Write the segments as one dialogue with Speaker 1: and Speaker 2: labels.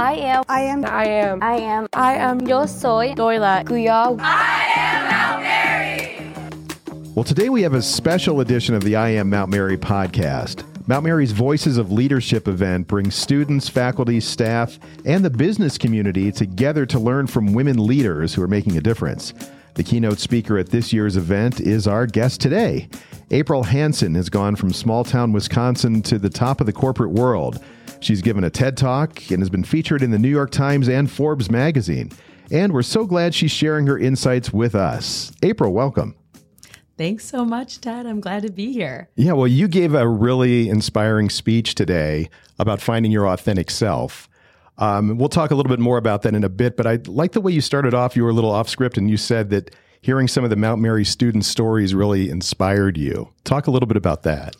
Speaker 1: I am.
Speaker 2: I am.
Speaker 3: I am.
Speaker 1: I am.
Speaker 3: I am.
Speaker 1: Yo soy.
Speaker 3: Doyla.
Speaker 1: Kuya. I am Mount Mary!
Speaker 4: Well, today we have a special edition of the I Am Mount Mary podcast. Mount Mary's Voices of Leadership event brings students, faculty, staff, and the business community together to learn from women leaders who are making a difference. The keynote speaker at this year's event is our guest today. April Hansen has gone from small town Wisconsin to the top of the corporate world. She's given a TED Talk and has been featured in the New York Times and Forbes magazine. And we're so glad she's sharing her insights with us. April, welcome.
Speaker 5: Thanks so much, Ted. I'm glad to be here.
Speaker 4: Yeah, well, you gave a really inspiring speech today about finding your authentic self. Um, we'll talk a little bit more about that in a bit, but I like the way you started off. You were a little off script and you said that hearing some of the Mount Mary student stories really inspired you. Talk a little bit about that.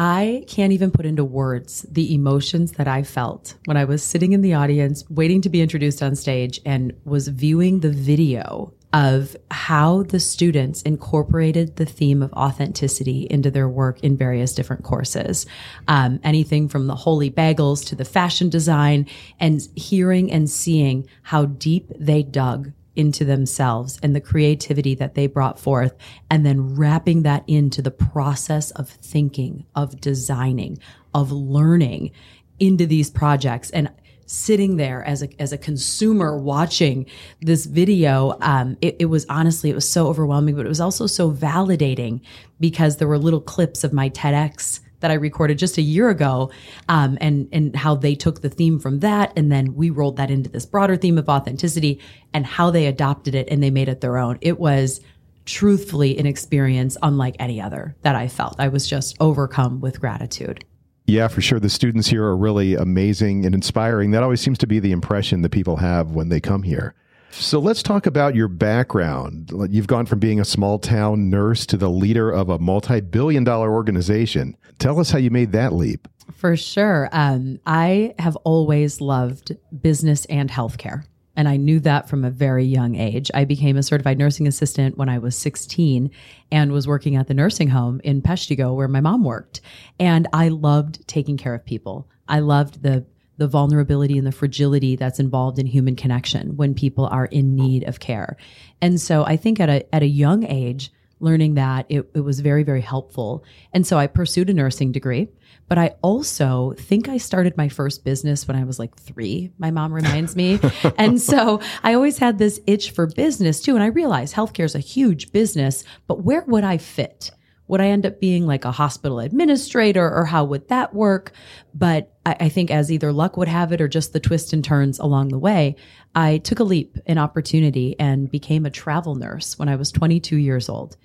Speaker 5: I can't even put into words the emotions that I felt when I was sitting in the audience, waiting to be introduced on stage, and was viewing the video of how the students incorporated the theme of authenticity into their work in various different courses. Um, anything from the holy bagels to the fashion design, and hearing and seeing how deep they dug into themselves and the creativity that they brought forth, and then wrapping that into the process of thinking, of designing, of learning into these projects. And sitting there as a as a consumer watching this video, um, it, it was honestly it was so overwhelming, but it was also so validating because there were little clips of my TEDx that I recorded just a year ago, um, and and how they took the theme from that, and then we rolled that into this broader theme of authenticity, and how they adopted it and they made it their own. It was truthfully an experience unlike any other that I felt. I was just overcome with gratitude.
Speaker 4: Yeah, for sure. The students here are really amazing and inspiring. That always seems to be the impression that people have when they come here. So let's talk about your background. You've gone from being a small town nurse to the leader of a multi billion dollar organization. Tell us how you made that leap.
Speaker 5: For sure. Um, I have always loved business and healthcare. And I knew that from a very young age. I became a certified nursing assistant when I was 16 and was working at the nursing home in Peshtigo where my mom worked. And I loved taking care of people. I loved the the vulnerability and the fragility that's involved in human connection when people are in need of care. And so I think at a at a young age, learning that it, it was very, very helpful. And so I pursued a nursing degree. But I also think I started my first business when I was like three, my mom reminds me. and so I always had this itch for business too. And I realized healthcare is a huge business, but where would I fit? Would I end up being like a hospital administrator or how would that work? But I, I think as either luck would have it or just the twists and turns along the way, I took a leap in opportunity and became a travel nurse when I was 22 years old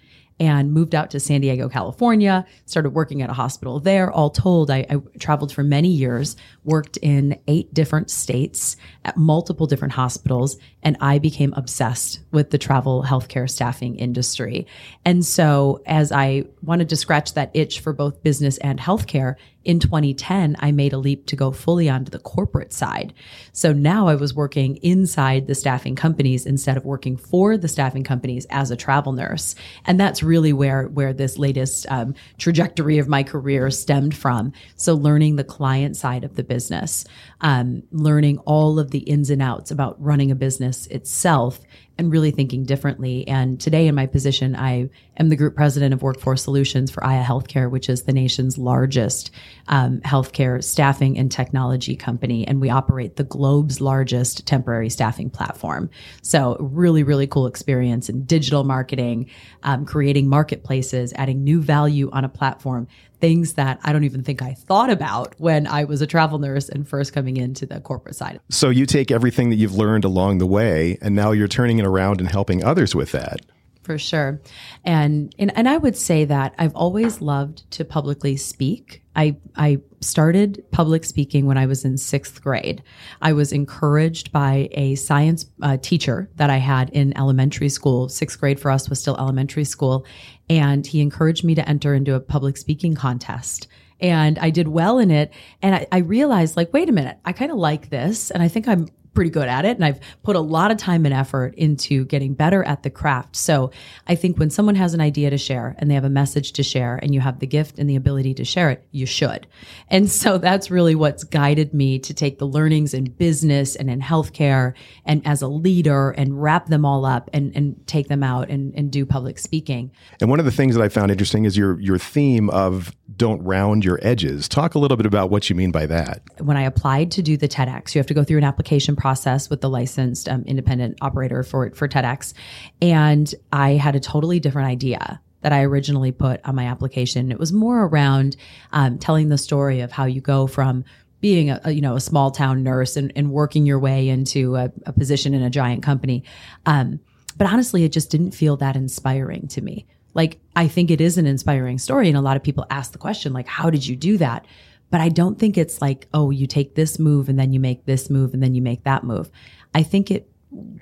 Speaker 5: and moved out to San Diego, California, started working at a hospital there. All told, I, I, traveled for many years, worked in eight different states at multiple different hospitals, and I became obsessed with the travel healthcare staffing industry. And so, as I wanted to scratch that itch for both business and healthcare, in 2010, I made a leap to go fully onto the corporate side. So now I was working inside the staffing companies instead of working for the staffing companies as a travel nurse. And that's really where, where this latest um, trajectory of my career stemmed from. So learning the client side of the business, um, learning all of the ins and outs about running a business itself and really thinking differently. And today, in my position, I am the group president of Workforce Solutions for Aya Healthcare, which is the nation's largest um, healthcare staffing and technology company. And we operate the globe's largest temporary staffing platform. So, really, really cool experience in digital marketing, um, creating marketplaces, adding new value on a platform things that I don't even think I thought about when I was a travel nurse and first coming into the corporate side.
Speaker 4: So you take everything that you've learned along the way and now you're turning it around and helping others with that.
Speaker 5: For sure. And, and and I would say that I've always loved to publicly speak. I I started public speaking when I was in 6th grade. I was encouraged by a science uh, teacher that I had in elementary school. 6th grade for us was still elementary school, and he encouraged me to enter into a public speaking contest and I did well in it. And I, I realized, like, wait a minute, I kind of like this. And I think I'm pretty good at it and I've put a lot of time and effort into getting better at the craft. So I think when someone has an idea to share and they have a message to share and you have the gift and the ability to share it, you should. And so that's really what's guided me to take the learnings in business and in healthcare and as a leader and wrap them all up and, and take them out and, and do public speaking.
Speaker 4: And one of the things that I found interesting is your your theme of don't round your edges. Talk a little bit about what you mean by that.
Speaker 5: When I applied to do the TEDx, you have to go through an application process with the licensed um, independent operator for for TEDx, and I had a totally different idea that I originally put on my application. It was more around um, telling the story of how you go from being a, you know a small town nurse and, and working your way into a, a position in a giant company. Um, but honestly, it just didn't feel that inspiring to me. Like, I think it is an inspiring story. And a lot of people ask the question, like, how did you do that? But I don't think it's like, oh, you take this move and then you make this move and then you make that move. I think it,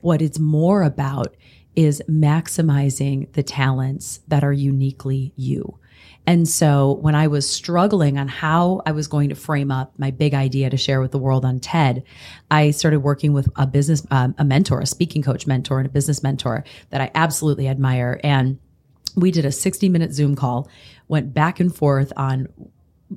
Speaker 5: what it's more about is maximizing the talents that are uniquely you. And so when I was struggling on how I was going to frame up my big idea to share with the world on TED, I started working with a business, um, a mentor, a speaking coach mentor, and a business mentor that I absolutely admire. And we did a 60 minute Zoom call, went back and forth on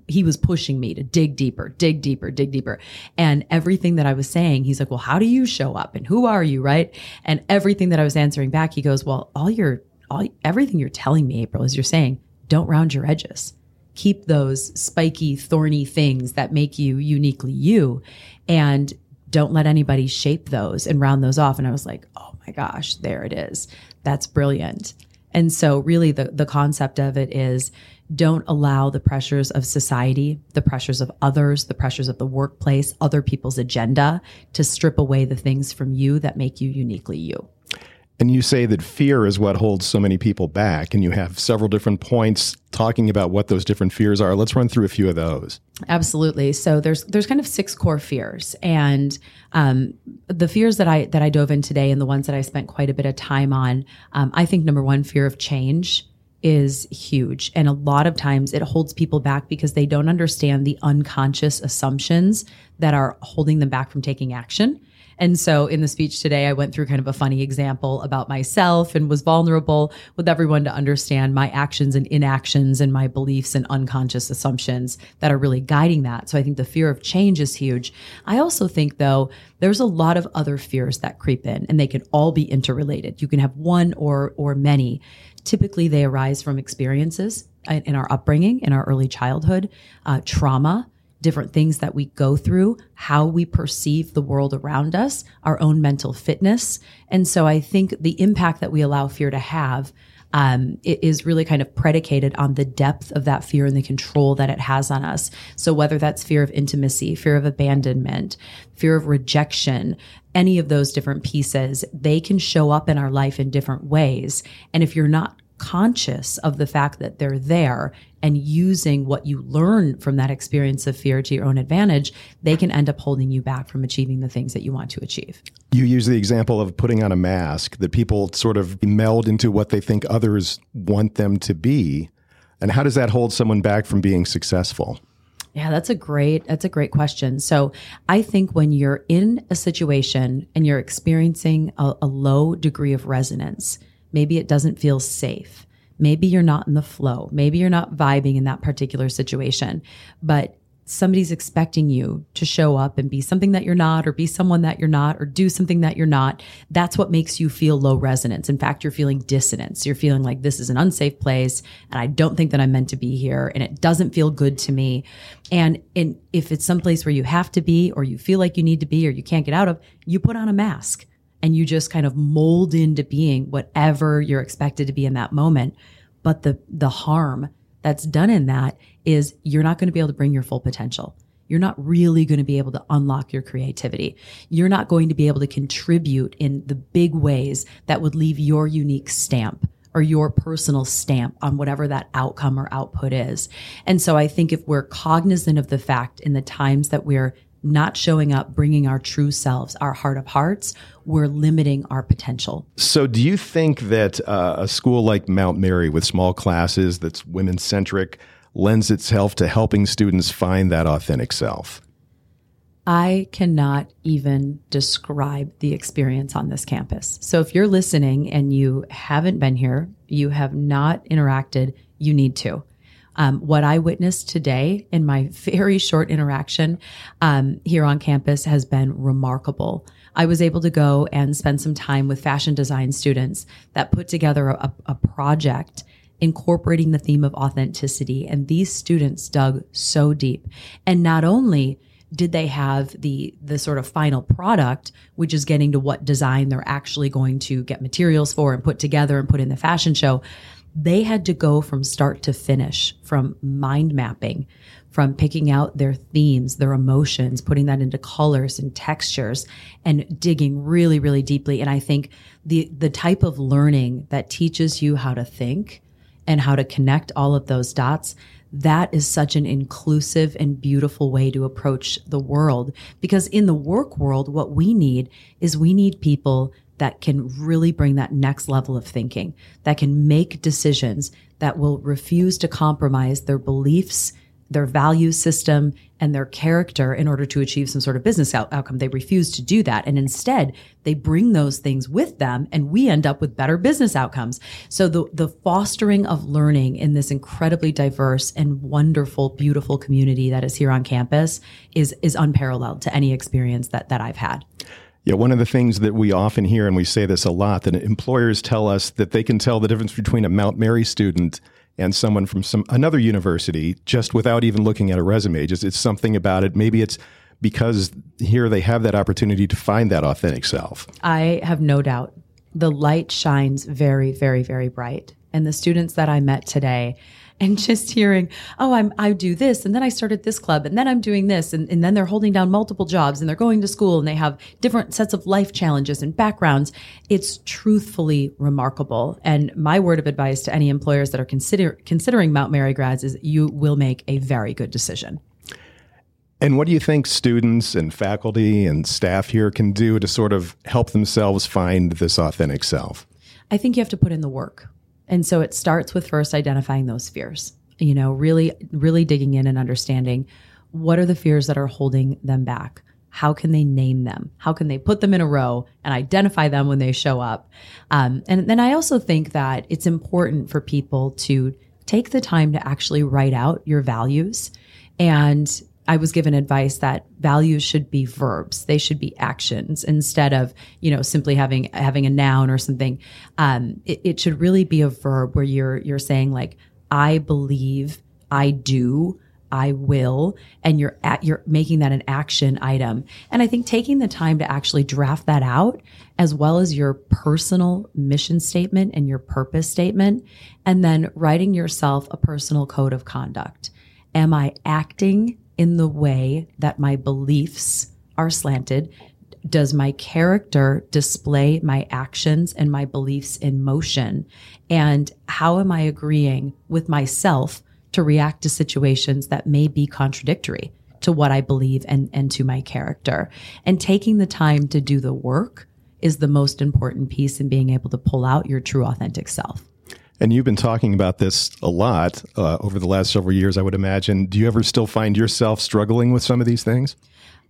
Speaker 5: he was pushing me to dig deeper, dig deeper, dig deeper. And everything that I was saying, he's like, Well, how do you show up? And who are you? Right. And everything that I was answering back, he goes, Well, all your, all, everything you're telling me, April, is you're saying, don't round your edges. Keep those spiky, thorny things that make you uniquely you. And don't let anybody shape those and round those off. And I was like, Oh my gosh, there it is. That's brilliant. And so really the, the concept of it is don't allow the pressures of society, the pressures of others, the pressures of the workplace, other people's agenda to strip away the things from you that make you uniquely you.
Speaker 4: And you say that fear is what holds so many people back, and you have several different points talking about what those different fears are. Let's run through a few of those.
Speaker 5: Absolutely. So there's there's kind of six core fears, and um, the fears that I that I dove in today, and the ones that I spent quite a bit of time on. Um, I think number one, fear of change is huge. And a lot of times it holds people back because they don't understand the unconscious assumptions that are holding them back from taking action. And so in the speech today, I went through kind of a funny example about myself and was vulnerable with everyone to understand my actions and inactions and my beliefs and unconscious assumptions that are really guiding that. So I think the fear of change is huge. I also think though, there's a lot of other fears that creep in and they can all be interrelated. You can have one or, or many. Typically they arise from experiences in our upbringing, in our early childhood, uh, trauma, different things that we go through, how we perceive the world around us, our own mental fitness. And so I think the impact that we allow fear to have um, is really kind of predicated on the depth of that fear and the control that it has on us. So whether that's fear of intimacy, fear of abandonment, fear of rejection, any of those different pieces, they can show up in our life in different ways. And if you're not conscious of the fact that they're there and using what you learn from that experience of fear to your own advantage, they can end up holding you back from achieving the things that you want to achieve.
Speaker 4: You use the example of putting on a mask that people sort of meld into what they think others want them to be. And how does that hold someone back from being successful?
Speaker 5: Yeah, that's a great that's a great question. So, I think when you're in a situation and you're experiencing a, a low degree of resonance, maybe it doesn't feel safe Maybe you're not in the flow. Maybe you're not vibing in that particular situation, but somebody's expecting you to show up and be something that you're not, or be someone that you're not, or do something that you're not. That's what makes you feel low resonance. In fact, you're feeling dissonance. You're feeling like this is an unsafe place and I don't think that I'm meant to be here and it doesn't feel good to me. And if it's someplace where you have to be, or you feel like you need to be, or you can't get out of, you put on a mask and you just kind of mold into being whatever you're expected to be in that moment. But the, the harm that's done in that is you're not going to be able to bring your full potential. You're not really going to be able to unlock your creativity. You're not going to be able to contribute in the big ways that would leave your unique stamp or your personal stamp on whatever that outcome or output is. And so I think if we're cognizant of the fact in the times that we're not showing up, bringing our true selves, our heart of hearts, we're limiting our potential.
Speaker 4: So, do you think that uh, a school like Mount Mary with small classes that's women centric lends itself to helping students find that authentic self?
Speaker 5: I cannot even describe the experience on this campus. So if you're listening and you haven't been here, you have not interacted, you need to. Um, what I witnessed today in my very short interaction um, here on campus has been remarkable. I was able to go and spend some time with fashion design students that put together a, a project incorporating the theme of authenticity. And these students dug so deep. And not only did they have the the sort of final product which is getting to what design they're actually going to get materials for and put together and put in the fashion show they had to go from start to finish from mind mapping from picking out their themes their emotions putting that into colors and textures and digging really really deeply and i think the the type of learning that teaches you how to think and how to connect all of those dots that is such an inclusive and beautiful way to approach the world. Because in the work world, what we need is we need people that can really bring that next level of thinking, that can make decisions that will refuse to compromise their beliefs their value system and their character in order to achieve some sort of business out- outcome. They refuse to do that. And instead, they bring those things with them and we end up with better business outcomes. So the, the fostering of learning in this incredibly diverse and wonderful, beautiful community that is here on campus is, is unparalleled to any experience that, that I've had.
Speaker 4: Yeah, one of the things that we often hear, and we say this a lot, that employers tell us that they can tell the difference between a Mount Mary student and someone from some another university just without even looking at a resume. Just it's something about it. Maybe it's because here they have that opportunity to find that authentic self.
Speaker 5: I have no doubt. The light shines very, very, very bright. And the students that I met today, and just hearing, oh, I'm I do this, and then I started this club, and then I'm doing this, and, and then they're holding down multiple jobs, and they're going to school, and they have different sets of life challenges and backgrounds. It's truthfully remarkable. And my word of advice to any employers that are consider considering Mount Mary grads is you will make a very good decision.
Speaker 4: And what do you think students and faculty and staff here can do to sort of help themselves find this authentic self?
Speaker 5: I think you have to put in the work. And so it starts with first identifying those fears, you know, really, really digging in and understanding what are the fears that are holding them back? How can they name them? How can they put them in a row and identify them when they show up? Um, and then I also think that it's important for people to take the time to actually write out your values and I was given advice that values should be verbs; they should be actions instead of you know simply having having a noun or something. Um, it, it should really be a verb where you're you're saying like I believe, I do, I will, and you're at you're making that an action item. And I think taking the time to actually draft that out, as well as your personal mission statement and your purpose statement, and then writing yourself a personal code of conduct. Am I acting in the way that my beliefs are slanted? Does my character display my actions and my beliefs in motion? And how am I agreeing with myself to react to situations that may be contradictory to what I believe and, and to my character? And taking the time to do the work is the most important piece in being able to pull out your true authentic self.
Speaker 4: And you've been talking about this a lot uh, over the last several years, I would imagine. Do you ever still find yourself struggling with some of these things?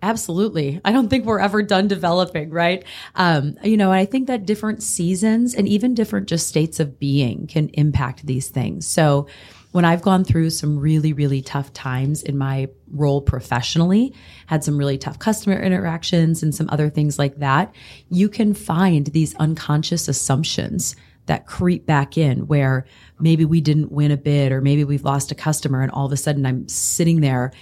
Speaker 5: Absolutely. I don't think we're ever done developing, right? Um, you know, I think that different seasons and even different just states of being can impact these things. So, when I've gone through some really, really tough times in my role professionally, had some really tough customer interactions and some other things like that, you can find these unconscious assumptions that creep back in where maybe we didn't win a bid or maybe we've lost a customer and all of a sudden I'm sitting there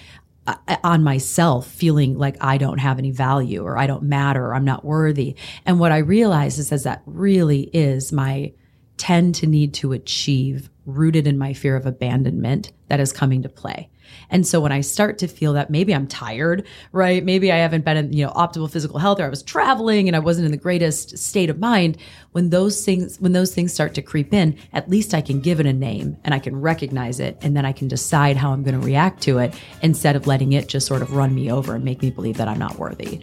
Speaker 5: uh, on myself feeling like I don't have any value or I don't matter or I'm not worthy. And what I realize is, is that really is my tend to need to achieve rooted in my fear of abandonment that is coming to play. And so when I start to feel that maybe I'm tired, right? Maybe I haven't been in, you know, optimal physical health or I was traveling and I wasn't in the greatest state of mind. When those things, when those things start to creep in, at least I can give it a name and I can recognize it and then I can decide how I'm going to react to it instead of letting it just sort of run me over and make me believe that I'm not worthy.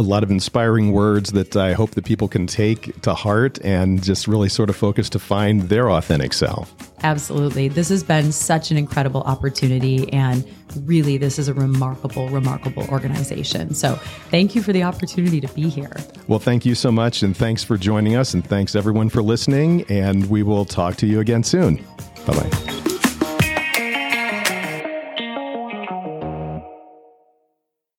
Speaker 4: A lot of inspiring words that I hope that people can take to heart and just really sort of focus to find their authentic self.
Speaker 5: Absolutely. This has been such an incredible opportunity. And really, this is a remarkable, remarkable organization. So thank you for the opportunity to be here.
Speaker 4: Well, thank you so much. And thanks for joining us. And thanks everyone for listening. And we will talk to you again soon. Bye bye.